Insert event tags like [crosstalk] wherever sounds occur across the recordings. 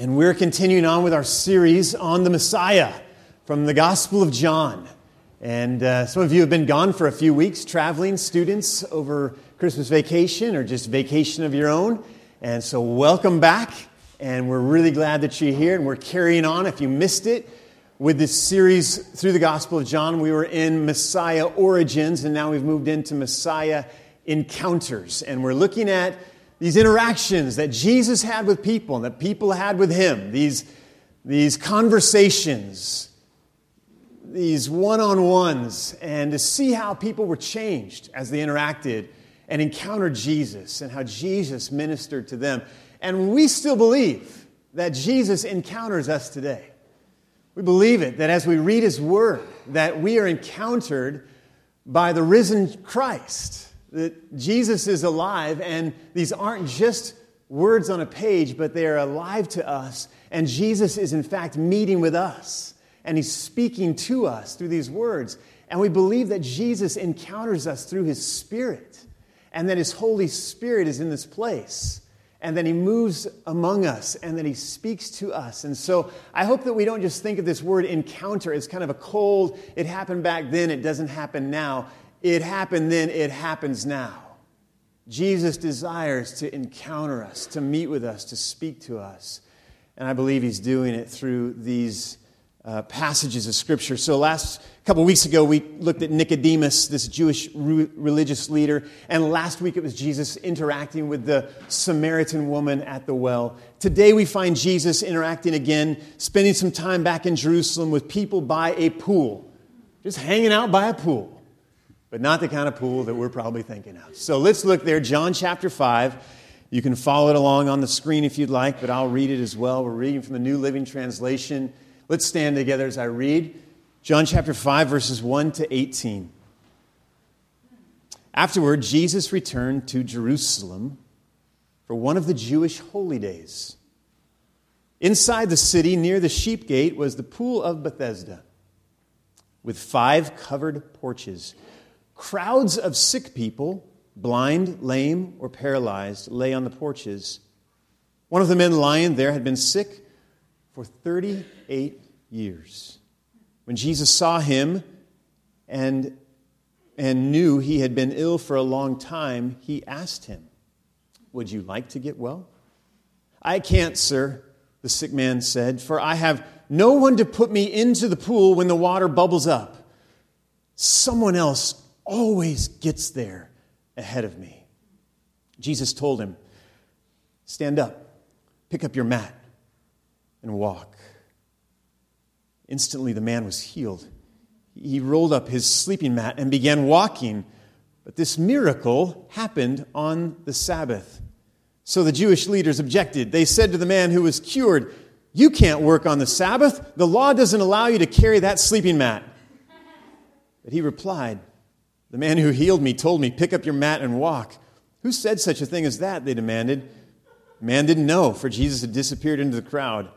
And we're continuing on with our series on the Messiah from the Gospel of John. And uh, some of you have been gone for a few weeks, traveling, students over Christmas vacation or just vacation of your own. And so, welcome back. And we're really glad that you're here. And we're carrying on, if you missed it, with this series through the Gospel of John. We were in Messiah origins, and now we've moved into Messiah encounters. And we're looking at these interactions that Jesus had with people and that people had with him, these, these conversations, these one on ones, and to see how people were changed as they interacted and encountered Jesus and how Jesus ministered to them. And we still believe that Jesus encounters us today. We believe it, that as we read his word, that we are encountered by the risen Christ that Jesus is alive, and these aren't just words on a page, but they are alive to us. And Jesus is, in fact, meeting with us, and he's speaking to us through these words. And we believe that Jesus encounters us through his Spirit, and that his Holy Spirit is in this place, and that he moves among us, and that he speaks to us. And so I hope that we don't just think of this word encounter as kind of a cold, it happened back then, it doesn't happen now. It happened then, it happens now. Jesus desires to encounter us, to meet with us, to speak to us. And I believe he's doing it through these uh, passages of Scripture. So, last couple weeks ago, we looked at Nicodemus, this Jewish re- religious leader. And last week, it was Jesus interacting with the Samaritan woman at the well. Today, we find Jesus interacting again, spending some time back in Jerusalem with people by a pool, just hanging out by a pool but not the kind of pool that we're probably thinking of. So let's look there, John chapter 5. You can follow it along on the screen if you'd like, but I'll read it as well. We're reading from the New Living Translation. Let's stand together as I read. John chapter 5, verses 1 to 18. Afterward, Jesus returned to Jerusalem for one of the Jewish holy days. Inside the city, near the sheep gate, was the pool of Bethesda with five covered porches. Crowds of sick people, blind, lame, or paralyzed, lay on the porches. One of the men lying there had been sick for 38 years. When Jesus saw him and, and knew he had been ill for a long time, he asked him, Would you like to get well? I can't, sir, the sick man said, for I have no one to put me into the pool when the water bubbles up. Someone else always gets there ahead of me. Jesus told him, Stand up, pick up your mat, and walk. Instantly, the man was healed. He rolled up his sleeping mat and began walking. But this miracle happened on the Sabbath. So the Jewish leaders objected. They said to the man who was cured, You can't work on the Sabbath. The law doesn't allow you to carry that sleeping mat. But he replied, the man who healed me told me, Pick up your mat and walk. Who said such a thing as that? They demanded. The man didn't know, for Jesus had disappeared into the crowd.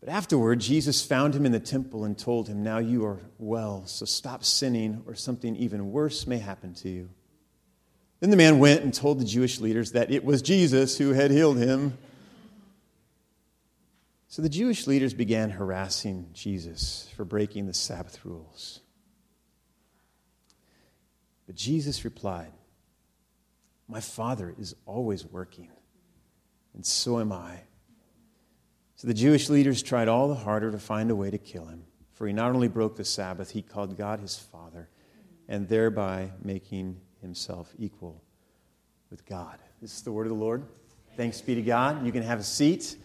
But afterward, Jesus found him in the temple and told him, Now you are well, so stop sinning, or something even worse may happen to you. Then the man went and told the Jewish leaders that it was Jesus who had healed him. So the Jewish leaders began harassing Jesus for breaking the Sabbath rules. But Jesus replied, My Father is always working, and so am I. So the Jewish leaders tried all the harder to find a way to kill him, for he not only broke the Sabbath, he called God his Father, and thereby making himself equal with God. This is the word of the Lord. Thanks be to God. You can have a seat.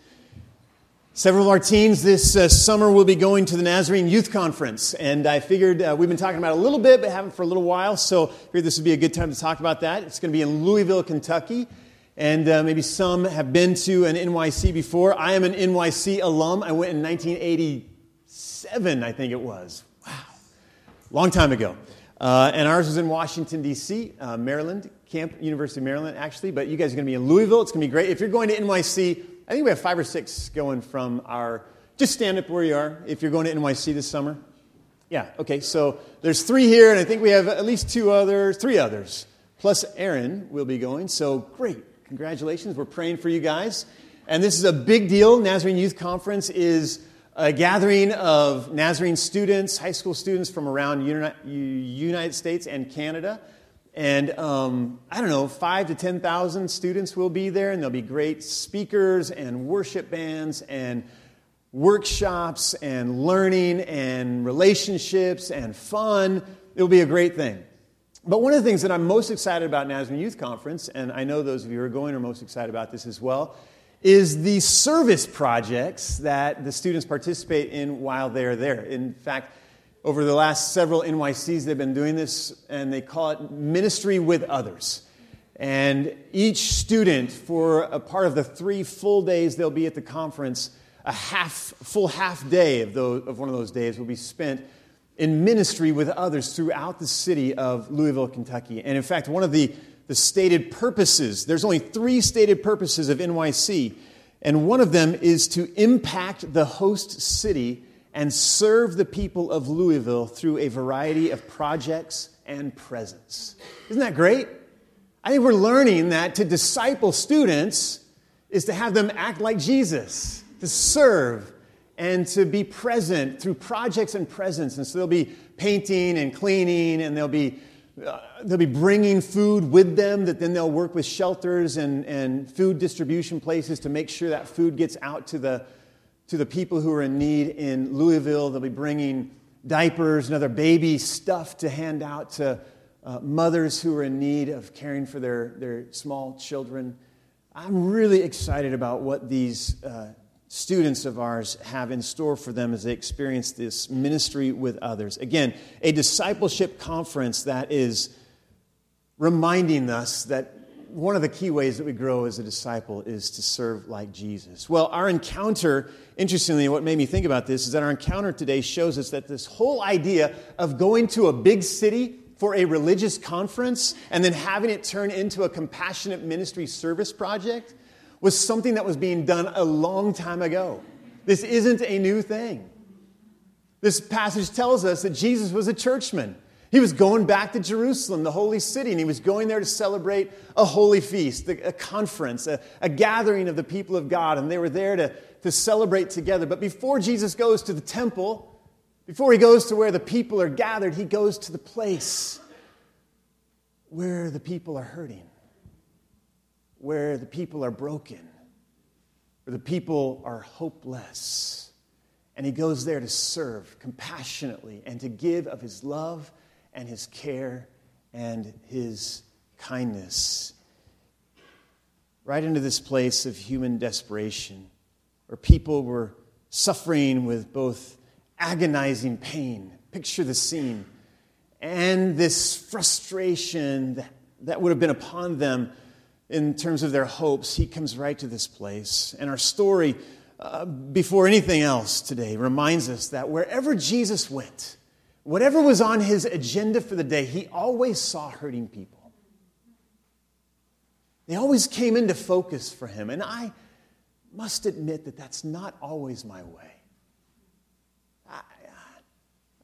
Several of our teens this uh, summer will be going to the Nazarene Youth Conference, and I figured uh, we've been talking about it a little bit, but haven't for a little while, so I figured this would be a good time to talk about that. It's going to be in Louisville, Kentucky, and uh, maybe some have been to an NYC before. I am an NYC alum. I went in 1987, I think it was. Wow, long time ago. Uh, and ours was in Washington, D.C., uh, Maryland, Camp University of Maryland, actually. But you guys are going to be in Louisville. It's going to be great. If you're going to NYC, I think we have five or six going from our, just stand up where you are if you're going to NYC this summer. Yeah, okay, so there's three here, and I think we have at least two others, three others, plus Aaron will be going. So great, congratulations. We're praying for you guys And this is a big deal. Nazarene Youth Conference is a gathering of Nazarene students, high school students from around United States and Canada. And um, I don't know, five to 10,000 students will be there, and there'll be great speakers and worship bands and workshops and learning and relationships and fun. It'll be a great thing. But one of the things that I'm most excited about Nazarene Youth Conference, and I know those of you who are going are most excited about this as well, is the service projects that the students participate in while they're there. In fact, over the last several NYCs, they've been doing this, and they call it ministry with others. And each student, for a part of the three full days they'll be at the conference, a half, full half day of, those, of one of those days will be spent in ministry with others throughout the city of Louisville, Kentucky. And in fact, one of the, the stated purposes, there's only three stated purposes of NYC, and one of them is to impact the host city and serve the people of Louisville through a variety of projects and presence. Isn't that great? I think we're learning that to disciple students is to have them act like Jesus, to serve and to be present through projects and presence. And so they'll be painting and cleaning, and they'll be, uh, they'll be bringing food with them that then they'll work with shelters and, and food distribution places to make sure that food gets out to the, to the people who are in need in Louisville. They'll be bringing diapers and other baby stuff to hand out to uh, mothers who are in need of caring for their, their small children. I'm really excited about what these uh, students of ours have in store for them as they experience this ministry with others. Again, a discipleship conference that is reminding us that one of the key ways that we grow as a disciple is to serve like Jesus. Well, our encounter, interestingly, what made me think about this is that our encounter today shows us that this whole idea of going to a big city for a religious conference and then having it turn into a compassionate ministry service project was something that was being done a long time ago. This isn't a new thing. This passage tells us that Jesus was a churchman. He was going back to Jerusalem, the holy city, and he was going there to celebrate a holy feast, a conference, a, a, gathering of the people of God, and they were there to, to celebrate together. But before Jesus goes to the temple, before he goes to where the people are gathered, he goes to the place where the people are hurting, where the people are broken, where the people are hopeless. And he goes there to serve compassionately and to give of his love and his care and his kindness. Right into this place of human desperation, where people were suffering with both agonizing pain, picture the scene, and this frustration that, that would have been upon them in terms of their hopes. He comes right to this place. And our story, uh, before anything else today, reminds us that wherever Jesus went, Whatever was on his agenda for the day, he always saw hurting people. They always came into focus for him. And I must admit that that's not always my way. I,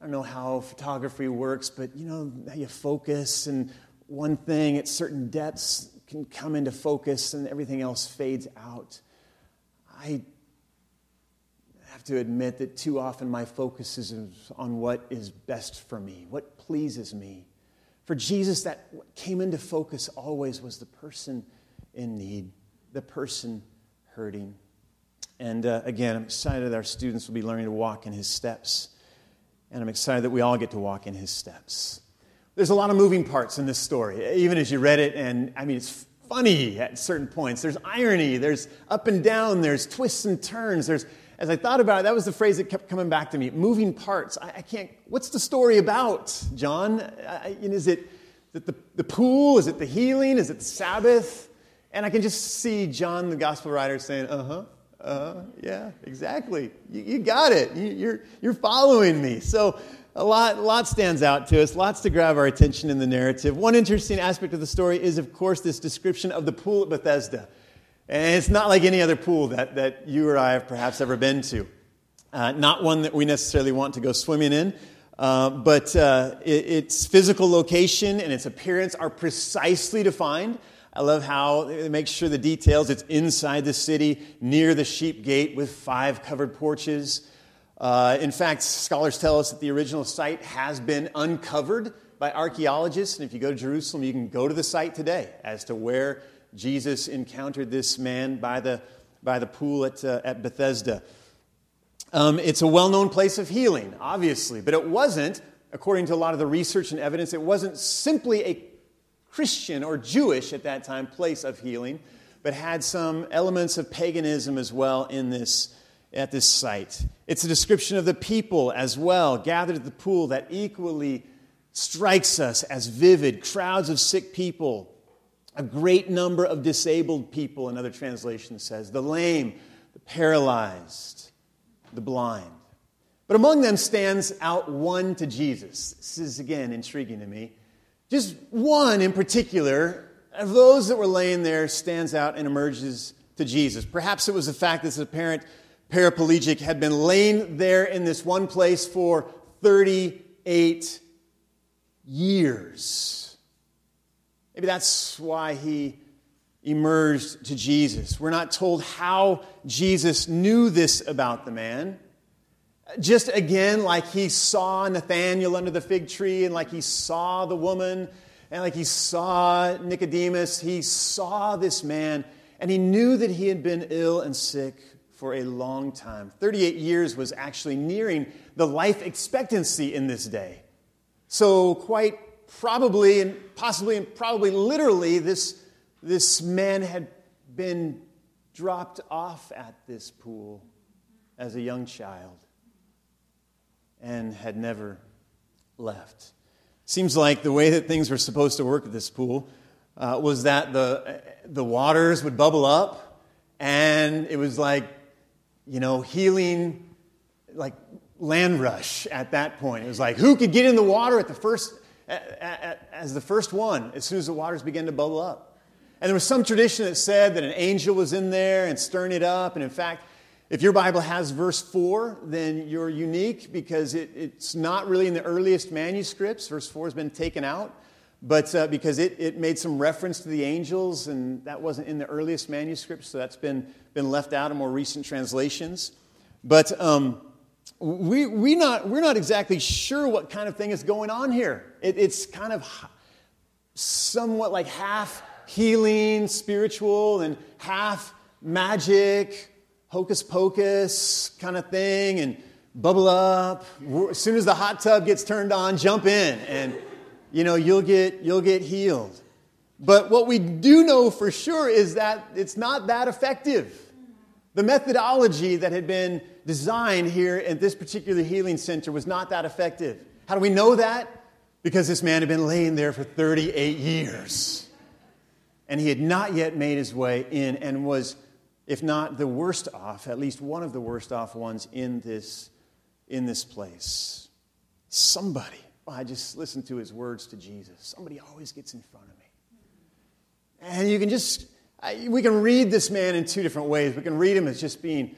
I don't know how photography works, but you know, how you focus and one thing at certain depths can come into focus and everything else fades out. I have to admit that too often my focus is on what is best for me, what pleases me. For Jesus, that came into focus always was the person in need, the person hurting. And uh, again, I'm excited that our students will be learning to walk in his steps. And I'm excited that we all get to walk in his steps. There's a lot of moving parts in this story, even as you read it. And I mean, it's funny at certain points. There's irony, there's up and down, there's twists and turns, there's as I thought about it, that was the phrase that kept coming back to me moving parts. I, I can't, what's the story about, John? I, is it, it the, the pool? Is it the healing? Is it the Sabbath? And I can just see John, the gospel writer, saying, uh huh, uh huh, yeah, exactly. You, you got it. You, you're, you're following me. So, a lot, lot stands out to us, lots to grab our attention in the narrative. One interesting aspect of the story is, of course, this description of the pool at Bethesda. And it's not like any other pool that, that you or I have perhaps ever been to. Uh, not one that we necessarily want to go swimming in, uh, but uh, it, its physical location and its appearance are precisely defined. I love how they make sure the details. It's inside the city, near the sheep gate, with five covered porches. Uh, in fact, scholars tell us that the original site has been uncovered by archaeologists. And if you go to Jerusalem, you can go to the site today as to where Jesus encountered this man by the, by the pool at, uh, at Bethesda. Um, it's a well known place of healing, obviously, but it wasn't, according to a lot of the research and evidence, it wasn't simply a Christian or Jewish at that time place of healing, but had some elements of paganism as well in this, at this site. It's a description of the people as well, gathered at the pool, that equally strikes us as vivid. Crowds of sick people, a great number of disabled people, another translation says, the lame, the paralyzed, the blind. But among them stands out one to Jesus. This is again intriguing to me. Just one in particular of those that were laying there stands out and emerges to Jesus. Perhaps it was the fact that this apparent paraplegic had been laying there in this one place for 38 years. Maybe that's why he emerged to Jesus. We're not told how Jesus knew this about the man. Just again, like he saw Nathanael under the fig tree, and like he saw the woman, and like he saw Nicodemus, he saw this man, and he knew that he had been ill and sick for a long time. 38 years was actually nearing the life expectancy in this day. So, quite probably and possibly and probably literally, this, this man had been dropped off at this pool as a young child and had never left. Seems like the way that things were supposed to work at this pool uh, was that the, the waters would bubble up, and it was like, you know, healing, like land rush at that point. It was like, who could get in the water at the first, as the first one as soon as the waters began to bubble up? And there was some tradition that said that an angel was in there and stirring it up. And in fact, if your Bible has verse 4, then you're unique because it, it's not really in the earliest manuscripts. Verse 4 has been taken out, but uh, because it, it made some reference to the angels, and that wasn't in the earliest manuscripts, so that's been, been left out in more recent translations. But um, we, we not, we're not exactly sure what kind of thing is going on here. It, it's kind of somewhat like half healing, spiritual, and half magic hocus pocus kind of thing and bubble up. As soon as the hot tub gets turned on, jump in and you know, you'll get you'll get healed. But what we do know for sure is that it's not that effective. The methodology that had been designed here at this particular healing center was not that effective. How do we know that? Because this man had been laying there for 38 years. And he had not yet made his way in and was if not the worst off, at least one of the worst off ones in this, in this place. Somebody, well, I just listened to his words to Jesus. Somebody always gets in front of me. And you can just, we can read this man in two different ways. We can read him as just being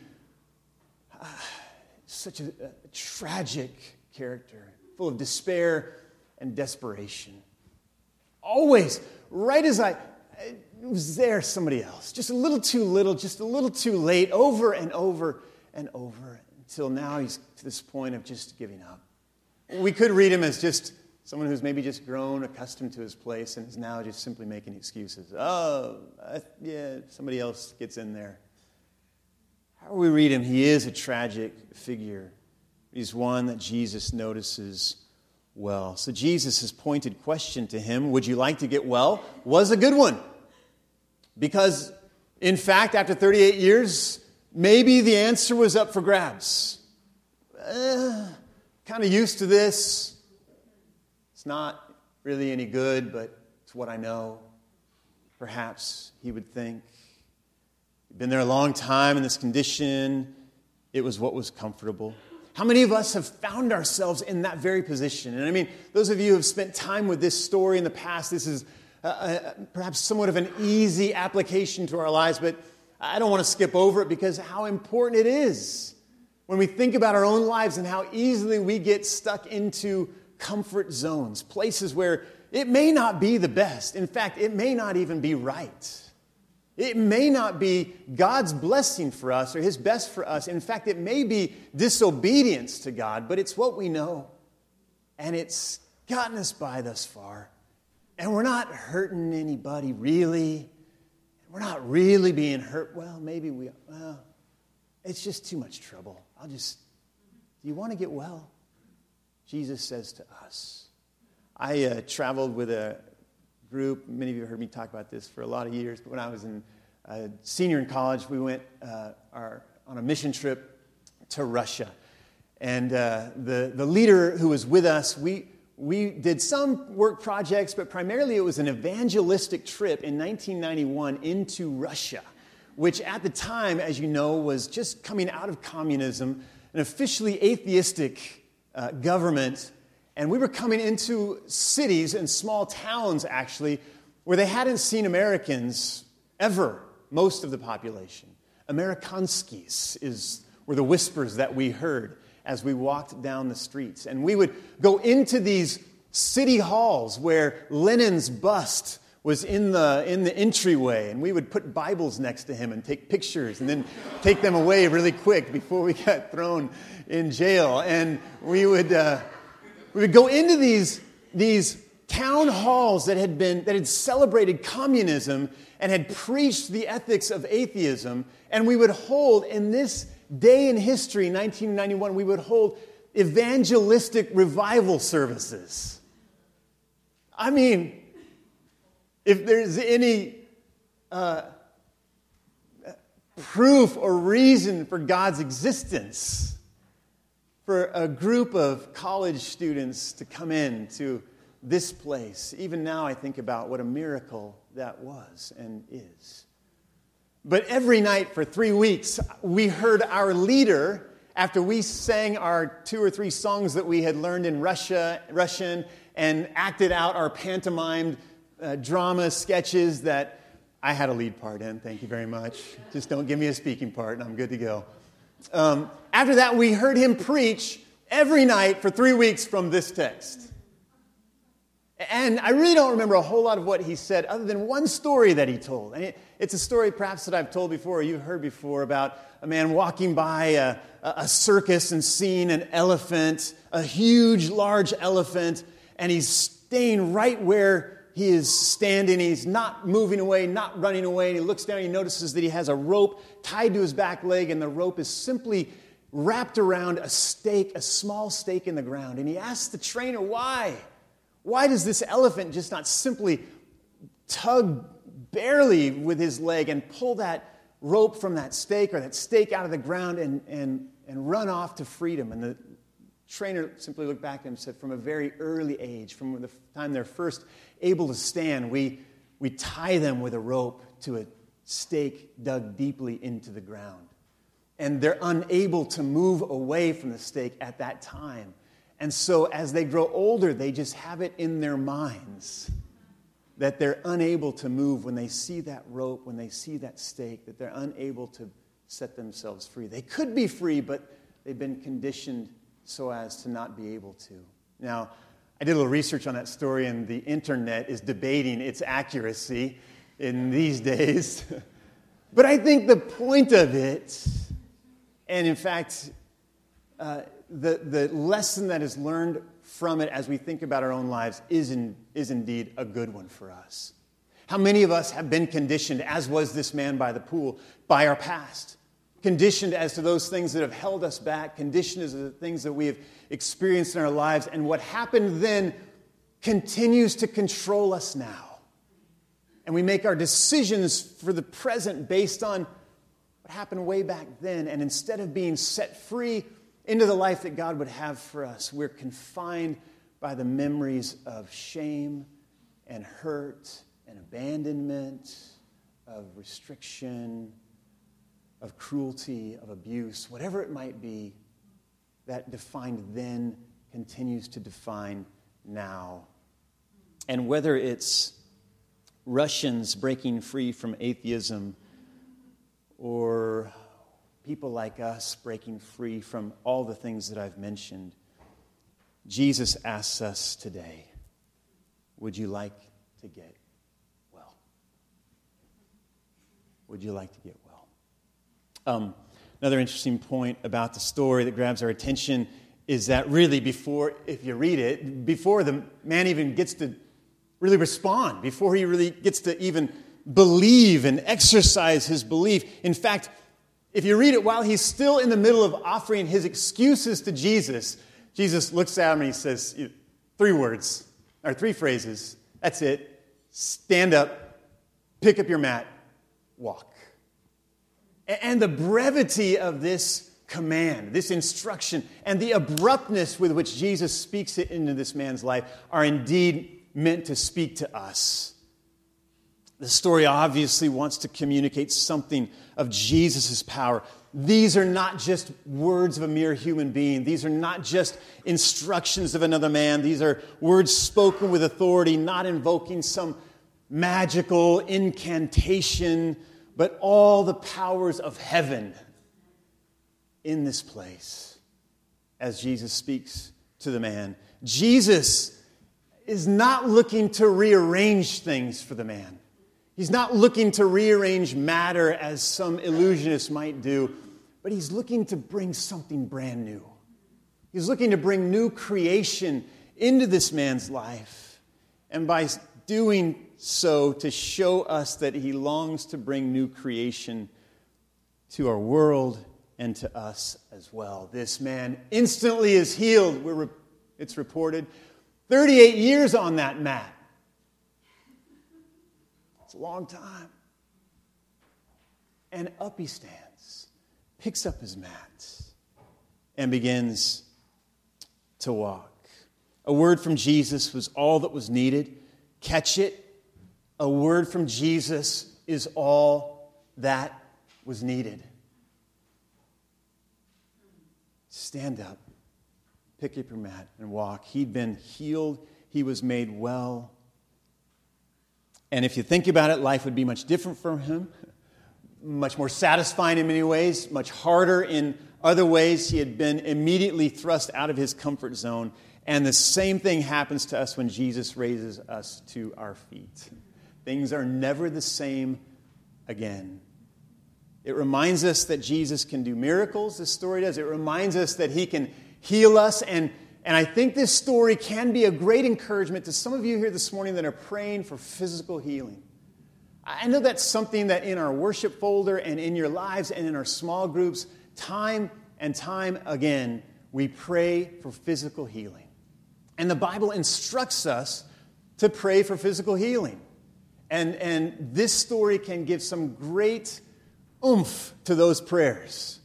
such a, a tragic character, full of despair and desperation. Always, right as I, was there somebody else? Just a little too little, just a little too late, over and over and over until now he's to this point of just giving up. We could read him as just someone who's maybe just grown accustomed to his place and is now just simply making excuses. Oh, yeah, somebody else gets in there. How we read him, he is a tragic figure. He's one that Jesus notices well. So Jesus' pointed question to him, Would you like to get well? was a good one. Because, in fact, after 38 years, maybe the answer was up for grabs. Uh, kind of used to this. It's not really any good, but it's what I know. Perhaps he would think. Been there a long time in this condition. It was what was comfortable. How many of us have found ourselves in that very position? And I mean, those of you who have spent time with this story in the past, this is uh, uh, perhaps somewhat of an easy application to our lives, but I don't want to skip over it because how important it is when we think about our own lives and how easily we get stuck into comfort zones, places where it may not be the best. In fact, it may not even be right. It may not be God's blessing for us or His best for us. In fact, it may be disobedience to God, but it's what we know. And it's gotten us by thus far. And we're not hurting anybody really. We're not really being hurt. Well, maybe we, well, it's just too much trouble. I'll just, do you want to get well? Jesus says to us. I uh, traveled with a group. Many of you have heard me talk about this for a lot of years, but when I was in uh, senior in college, we went uh, our, on a mission trip to Russia. And uh, the, the leader who was with us, we, we did some work projects, but primarily it was an evangelistic trip in 1991 into Russia, which at the time, as you know, was just coming out of communism, an officially atheistic uh, government. And we were coming into cities and small towns, actually, where they hadn't seen Americans ever, most of the population. Amerikanskis is, were the whispers that we heard as we walked down the streets. And we would go into these city halls where Lenin's bust was in the, in the entryway, and we would put Bibles next to him and take pictures and then take them away really quick before we got thrown in jail. And we would, uh, we would go into these, these town halls that had, been, that had celebrated communism and had preached the ethics of atheism, and we would hold in this day in history, 1991, we would hold evangelistic revival services. I mean, if there's any uh, proof or reason for God's existence, for a group of college students to come in to this place, even now I think about what a miracle that was and is. But every night for three weeks, we heard our leader, after we sang our two or three songs that we had learned in Russia, Russian and acted out our pantomimed uh, drama sketches that I had a lead part in. Thank you very much. Just don't give me a speaking part and I'm good to go. Um, after that, we heard him preach every night for three weeks from this text. And I really don't remember a whole lot of what he said other than one story that he told. And it's a story perhaps that I've told before or you've heard before about a man walking by a, a circus and seeing an elephant, a huge, large elephant, and he's staying right where he is standing. He's not moving away, not running away. And he looks down he notices that he has a rope tied to his back leg, and the rope is simply wrapped around a stake, a small stake in the ground. And he asks the trainer, why? Why does this elephant just not simply tug barely with his leg and pull that rope from that stake or that stake out of the ground and, and, and run off to freedom? And the trainer simply looked back at him and said, From a very early age, from the time they're first able to stand, we, we tie them with a rope to a stake dug deeply into the ground. And they're unable to move away from the stake at that time. And so as they grow older, they just have it in their minds that they're unable to move when they see that rope, when they see that stake, that they're unable to set themselves free. They could be free, but they've been conditioned so as to not be able to. Now, I did a little research on that story, and the internet is debating its accuracy in these [laughs] days. but I think the point of it, and in fact, uh, the, the lesson that is learned from it as we think about our own lives is, in, is indeed a good one for us. How many of us have been conditioned, as was this man by the pool, by our past? Conditioned as to those things that have held us back, conditioned as to the things that we have experienced in our lives, and what happened then continues to control us now. And we make our decisions for the present based on what happened way back then. And instead of being set free into the life that God would have for us. We're confined by the memories of shame and hurt and abandonment, of restriction, of cruelty, of abuse, whatever it might be, that defined then continues to define now. And whether it's Russians breaking free from atheism or people like us breaking free from all the things that I've mentioned, Jesus asks us today Would you like to get well? Would you like to get well? Um, another interesting point about the story that grabs our attention is that really, before, if you read it, before the man even gets to really respond, before he really gets to even believe and exercise his belief. In fact, if you read it while he's still in the middle of offering his excuses to Jesus, Jesus looks at him and he says three words, or three phrases. That's it. Stand up, pick up your mat, walk. And the brevity of this command, this instruction, and the abruptness with which Jesus speaks it into this man's life are indeed meant to speak to us. The story obviously wants to communicate something of Jesus' power. These are not just words of a mere human being. These are not just instructions of another man. These are words spoken with authority, not invoking some magical incantation, but all the powers of heaven in this place as Jesus speaks to the man. Jesus is not looking to rearrange things for the man. He's not looking to rearrange matter as some illusionist might do, but he's looking to bring something brand new. He's looking to bring new creation into this man's life. And by doing so, to show us that he longs to bring new creation to our world and to us as well. This man instantly is healed. Re- it's reported 38 years on that mat. It's a long time. And up he stands, picks up his mat, and begins to walk. A word from Jesus was all that was needed. Catch it. A word from Jesus is all that was needed. Stand up, pick up your mat, and walk. He'd been healed, he was made well. And if you think about it, life would be much different for him, [laughs] much more satisfying in many ways, much harder in other ways. He had been immediately thrust out of his comfort zone. And the same thing happens to us when Jesus raises us to our feet. Things are never the same again. It reminds us that Jesus can do miracles, this story does. It reminds us that he can heal us and and I think this story can be a great encouragement to some of you here this morning that are praying for physical healing. I know that's something that in our worship folder and in your lives and in our small groups, time and time again, we pray for physical healing. And the Bible instructs us to pray for physical healing. And, and this story can give some great oomph to those prayers.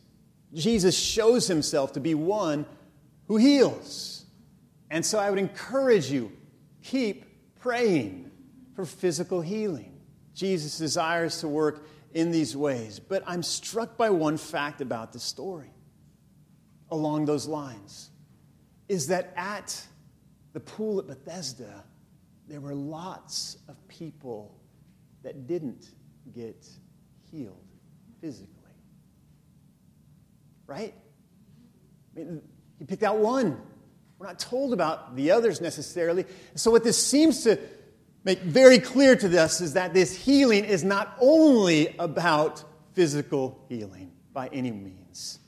Jesus shows himself to be one who heals. And so I would encourage you keep praying for physical healing. Jesus desires to work in these ways. But I'm struck by one fact about the story along those lines is that at the pool at Bethesda, there were lots of people that didn't get healed physically. Right? I mean, he picked out one. We're not told about the others necessarily. So, what this seems to make very clear to us is that this healing is not only about physical healing by any means,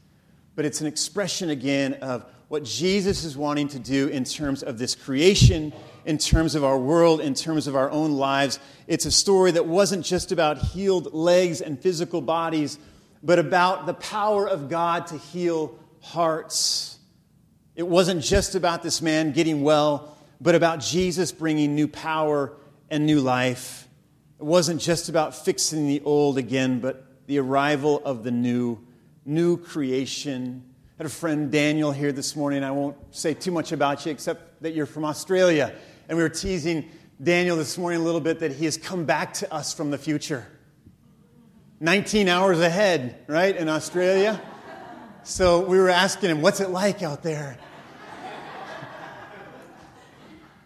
but it's an expression again of what Jesus is wanting to do in terms of this creation, in terms of our world, in terms of our own lives. It's a story that wasn't just about healed legs and physical bodies, but about the power of God to heal hearts it wasn't just about this man getting well, but about Jesus bringing new power and new life. It wasn't just about fixing the old again, but the arrival of the new, new creation. I had a friend, Daniel, here this morning. I won't say too much about you except that you're from Australia. And we were teasing Daniel this morning a little bit that he has come back to us from the future. 19 hours ahead, right, in Australia? So we were asking him, What's it like out there?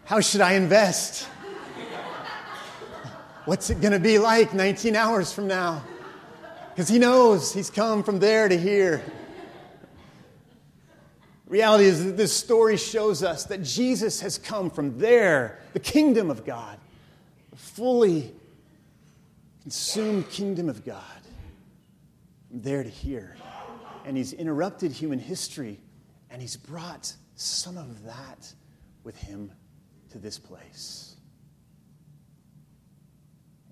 How should I invest? What's it going to be like 19 hours from now? Because he knows he's come from there to here. reality is that this story shows us that Jesus has come from there, the kingdom of God, the fully consumed kingdom of God, from there to here. And he's interrupted human history, and he's brought some of that with him to this place.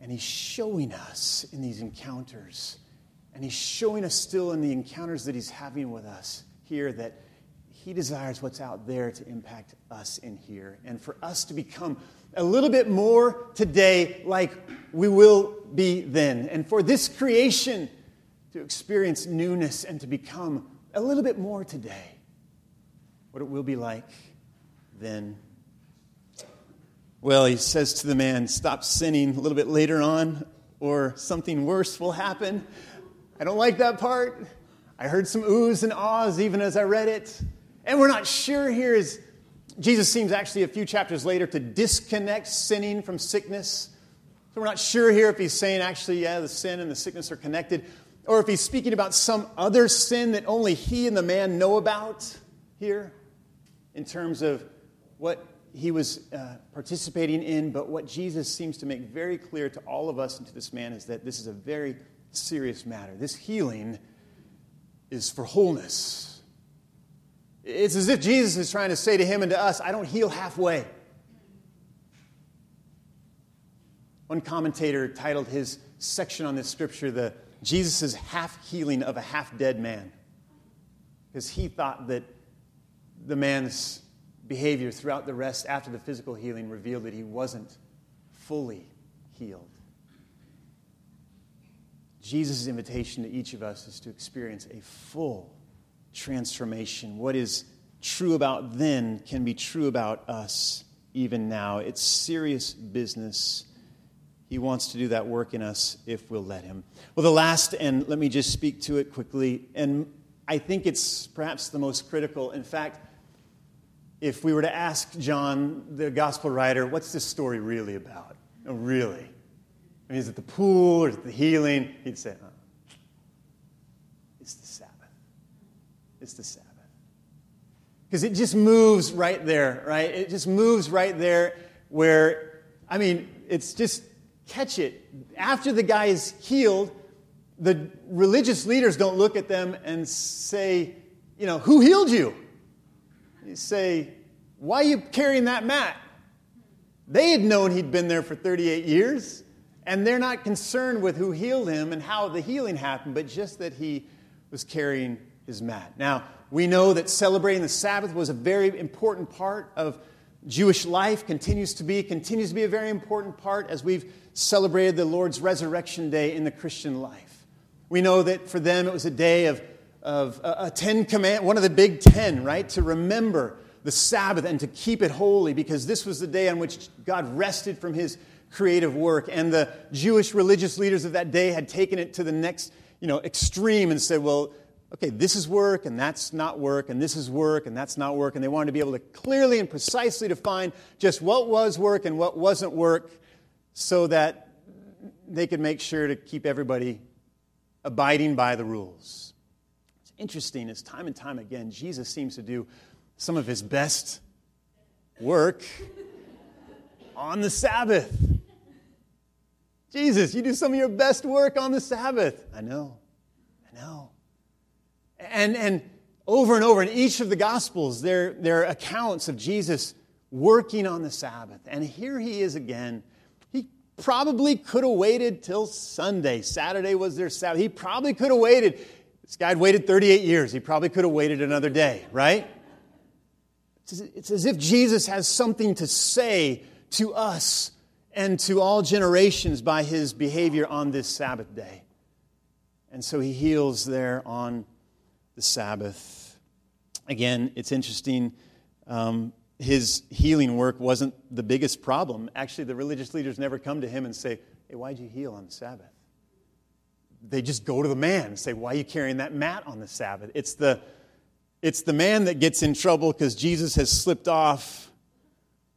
And he's showing us in these encounters, and he's showing us still in the encounters that he's having with us here that he desires what's out there to impact us in here. And for us to become a little bit more today like we will be then. And for this creation to experience newness and to become a little bit more today what it will be like then. Well, he says to the man, Stop sinning a little bit later on, or something worse will happen. I don't like that part. I heard some oohs and ahs even as I read it. And we're not sure here is Jesus seems actually a few chapters later to disconnect sinning from sickness. So we're not sure here if he's saying actually, yeah, the sin and the sickness are connected, or if he's speaking about some other sin that only he and the man know about here in terms of what he was uh, participating in, but what Jesus seems to make very clear to all of us and to this man is that this is a very serious matter. This healing is for wholeness. It's as if Jesus is trying to say to him and to us, I don't heal halfway. One commentator titled his section on this scripture the Jesus' half healing of a half dead man. Because he thought that the man's behavior throughout the rest after the physical healing revealed that he wasn't fully healed. Jesus' invitation to each of us is to experience a full transformation. What is true about then can be true about us even now. It's serious business. He wants to do that work in us if we'll let Him. Well, the last, and let me just speak to it quickly, and I think it's perhaps the most critical. In fact, if we were to ask John, the gospel writer, what's this story really about? Oh, really? I mean, is it the pool or is it the healing? He'd say, oh, it's the Sabbath. It's the Sabbath. Because it just moves right there, right? It just moves right there where, I mean, it's just catch it. After the guy is healed, the religious leaders don't look at them and say, you know, who healed you? Say, Why are you carrying that mat? They had known he'd been there for 38 years, and they're not concerned with who healed him and how the healing happened, but just that he was carrying his mat. Now, we know that celebrating the Sabbath was a very important part of Jewish life, continues to be, continues to be a very important part as we've celebrated the Lord's resurrection day in the Christian life. We know that for them it was a day of of a, a Ten Command, one of the big ten, right? To remember the Sabbath and to keep it holy because this was the day on which God rested from his creative work. And the Jewish religious leaders of that day had taken it to the next you know, extreme and said, well, okay, this is work and that's not work, and this is work and that's not work. And they wanted to be able to clearly and precisely define just what was work and what wasn't work so that they could make sure to keep everybody abiding by the rules interesting is time and time again, Jesus seems to do some of his best work on the Sabbath. Jesus, you do some of your best work on the Sabbath. I know, I know. And, and over and over in each of the Gospels, there, there are accounts of Jesus working on the Sabbath. And here he is again. He probably could have waited till Sunday. Saturday was their Sabbath. He probably could have waited. This guy had waited 38 years. He probably could have waited another day, right? It's as if Jesus has something to say to us and to all generations by his behavior on this Sabbath day. And so he heals there on the Sabbath. Again, it's interesting. Um, his healing work wasn't the biggest problem. Actually, the religious leaders never come to him and say, Hey, why'd you heal on the Sabbath? They just go to the man and say, Why are you carrying that mat on the Sabbath? It's the, it's the man that gets in trouble because Jesus has slipped off.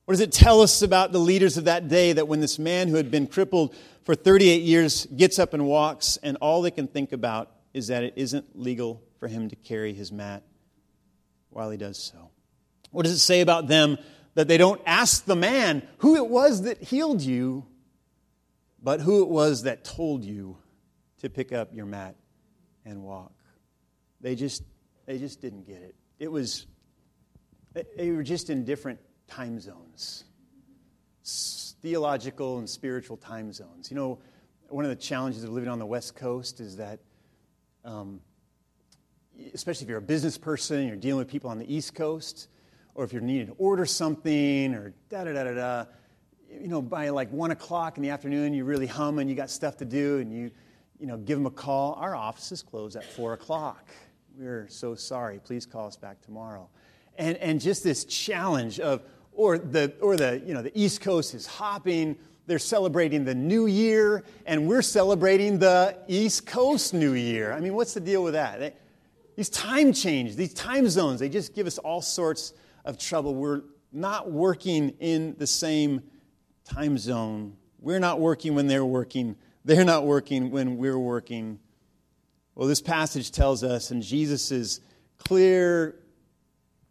What does it tell us about the leaders of that day that when this man who had been crippled for 38 years gets up and walks, and all they can think about is that it isn't legal for him to carry his mat? while he does so. What does it say about them that they don't ask the man who it was that healed you, but who it was that told you to pick up your mat and walk? They just, they just didn't get it. It was, they were just in different time zones, theological and spiritual time zones. You know, one of the challenges of living on the West Coast is that, um, especially if you're a business person, you're dealing with people on the East Coast, or if you're needing to order something, or da da da da da. You know, by like one o'clock in the afternoon, you're really humming, you got stuff to do, and you, you know, give them a call. Our office is closed at four o'clock. We're so sorry. Please call us back tomorrow. And, and just this challenge of, or the, or the, you know, the East Coast is hopping. They're celebrating the New Year, and we're celebrating the East Coast New Year. I mean, what's the deal with that? These time changes, these time zones, they just give us all sorts of trouble. We're not working in the same time zone. We're not working when they're working. They're not working when we're working. Well, this passage tells us, and Jesus' clear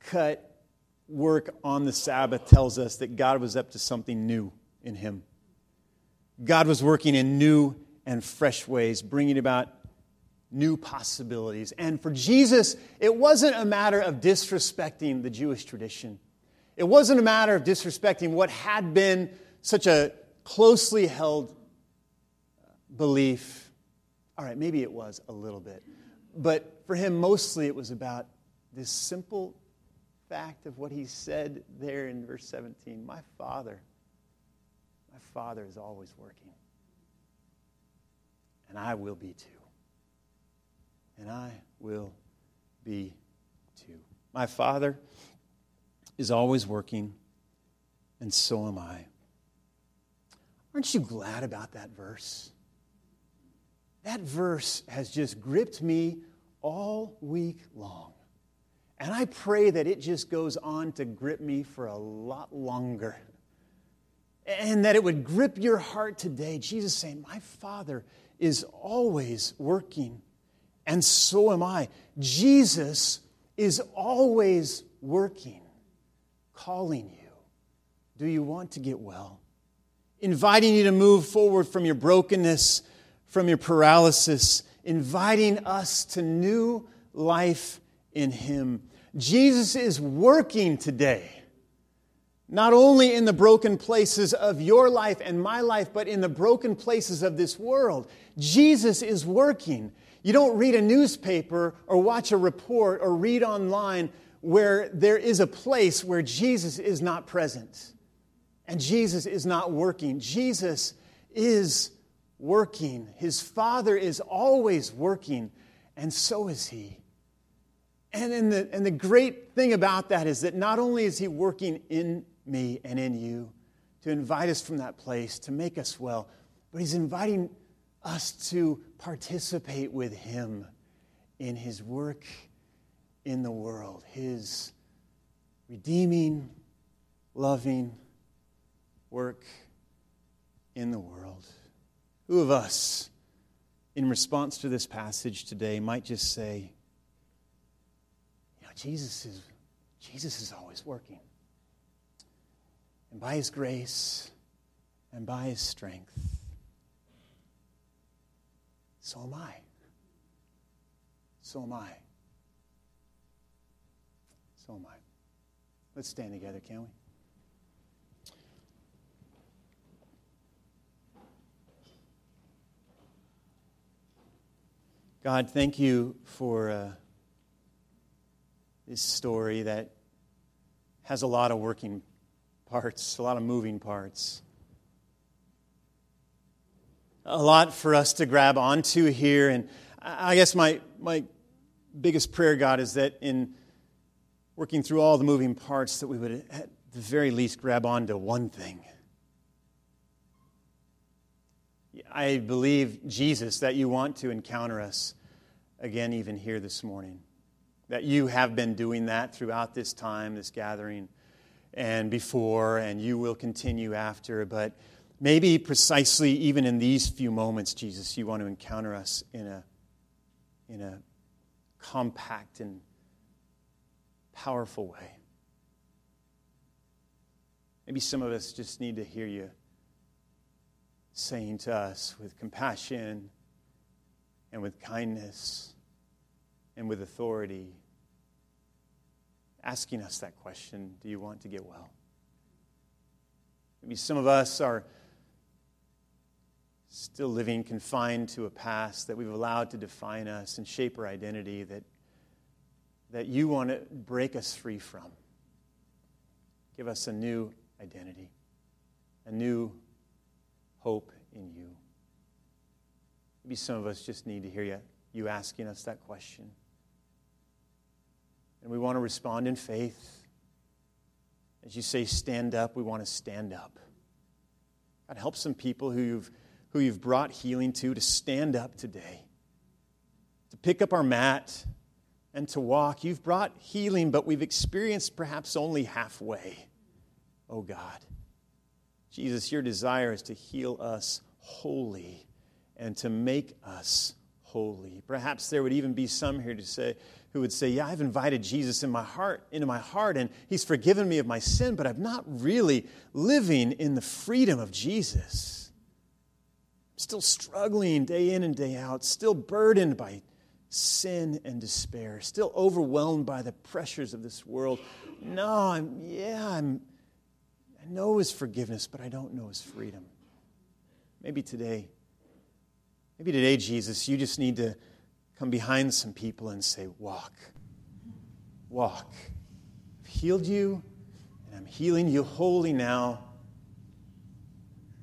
cut work on the Sabbath tells us that God was up to something new in him. God was working in new and fresh ways, bringing about new possibilities. And for Jesus, it wasn't a matter of disrespecting the Jewish tradition. It wasn't a matter of disrespecting what had been such a closely held belief all right, maybe it was a little bit. But for him, mostly it was about this simple fact of what he said there in verse 17 My Father, my Father is always working. And I will be too. And I will be too. My Father is always working, and so am I. Aren't you glad about that verse? That verse has just gripped me all week long. And I pray that it just goes on to grip me for a lot longer. And that it would grip your heart today. Jesus saying, My Father is always working, and so am I. Jesus is always working, calling you. Do you want to get well? Inviting you to move forward from your brokenness from your paralysis, inviting us to new life in Him. Jesus is working today, not only in the broken places of your life and my life, but in the broken places of this world. Jesus is working. You don't read a newspaper or watch a report or read online where there is a place where Jesus is not present and Jesus is not working. Jesus is working. His Father is always working, and so is He. And, and, the, and the great thing about that is that not only is He working in me and in you to invite us from that place, to make us well, but He's inviting us to participate with Him in His work in the world, His redeeming, loving work in the world. Who of us, in response to this passage today, might just say, you know, Jesus is, Jesus is always working. And by his grace and by his strength, so am I. So am I. So am I. Let's stand together, can we? God, thank you for uh, this story that has a lot of working parts, a lot of moving parts. A lot for us to grab onto here. And I guess my, my biggest prayer, God, is that in working through all the moving parts, that we would at the very least grab onto one thing. I believe, Jesus, that you want to encounter us again, even here this morning. That you have been doing that throughout this time, this gathering, and before, and you will continue after. But maybe precisely even in these few moments, Jesus, you want to encounter us in a, in a compact and powerful way. Maybe some of us just need to hear you saying to us with compassion and with kindness and with authority, asking us that question Do you want to get well? Maybe some of us are still living confined to a past that we've allowed to define us and shape our identity that, that you want to break us free from. Give us a new identity, a new hope in you. Maybe some of us just need to hear you, you asking us that question. And we want to respond in faith. As you say, stand up, we want to stand up. God, help some people who you've, who you've brought healing to to stand up today, to pick up our mat and to walk. You've brought healing, but we've experienced perhaps only halfway. Oh God. Jesus, your desire is to heal us wholly and to make us holy. Perhaps there would even be some here to say, who would say, Yeah, I've invited Jesus in my heart, into my heart, and He's forgiven me of my sin, but I'm not really living in the freedom of Jesus. I'm still struggling day in and day out, still burdened by sin and despair, still overwhelmed by the pressures of this world. No, I'm, yeah, I'm, I know His forgiveness, but I don't know His freedom. Maybe today, maybe today, Jesus, you just need to come behind some people and say, Walk. Walk. I've healed you, and I'm healing you wholly now.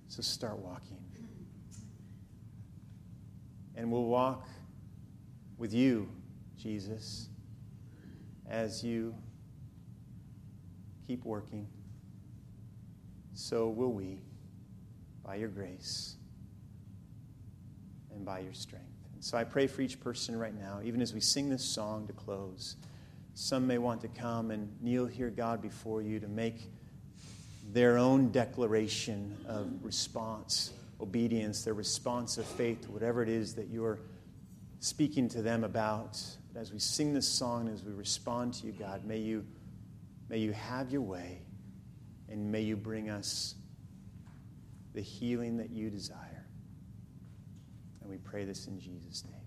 So start walking. And we'll walk with you, Jesus, as you keep working. So will we, by your grace and by your strength. And So I pray for each person right now, even as we sing this song to close. Some may want to come and kneel here, God, before you to make their own declaration of response, obedience, their response of faith whatever it is that you're speaking to them about. But as we sing this song, as we respond to you, God, may you, may you have your way and may you bring us the healing that you desire. And we pray this in Jesus' name.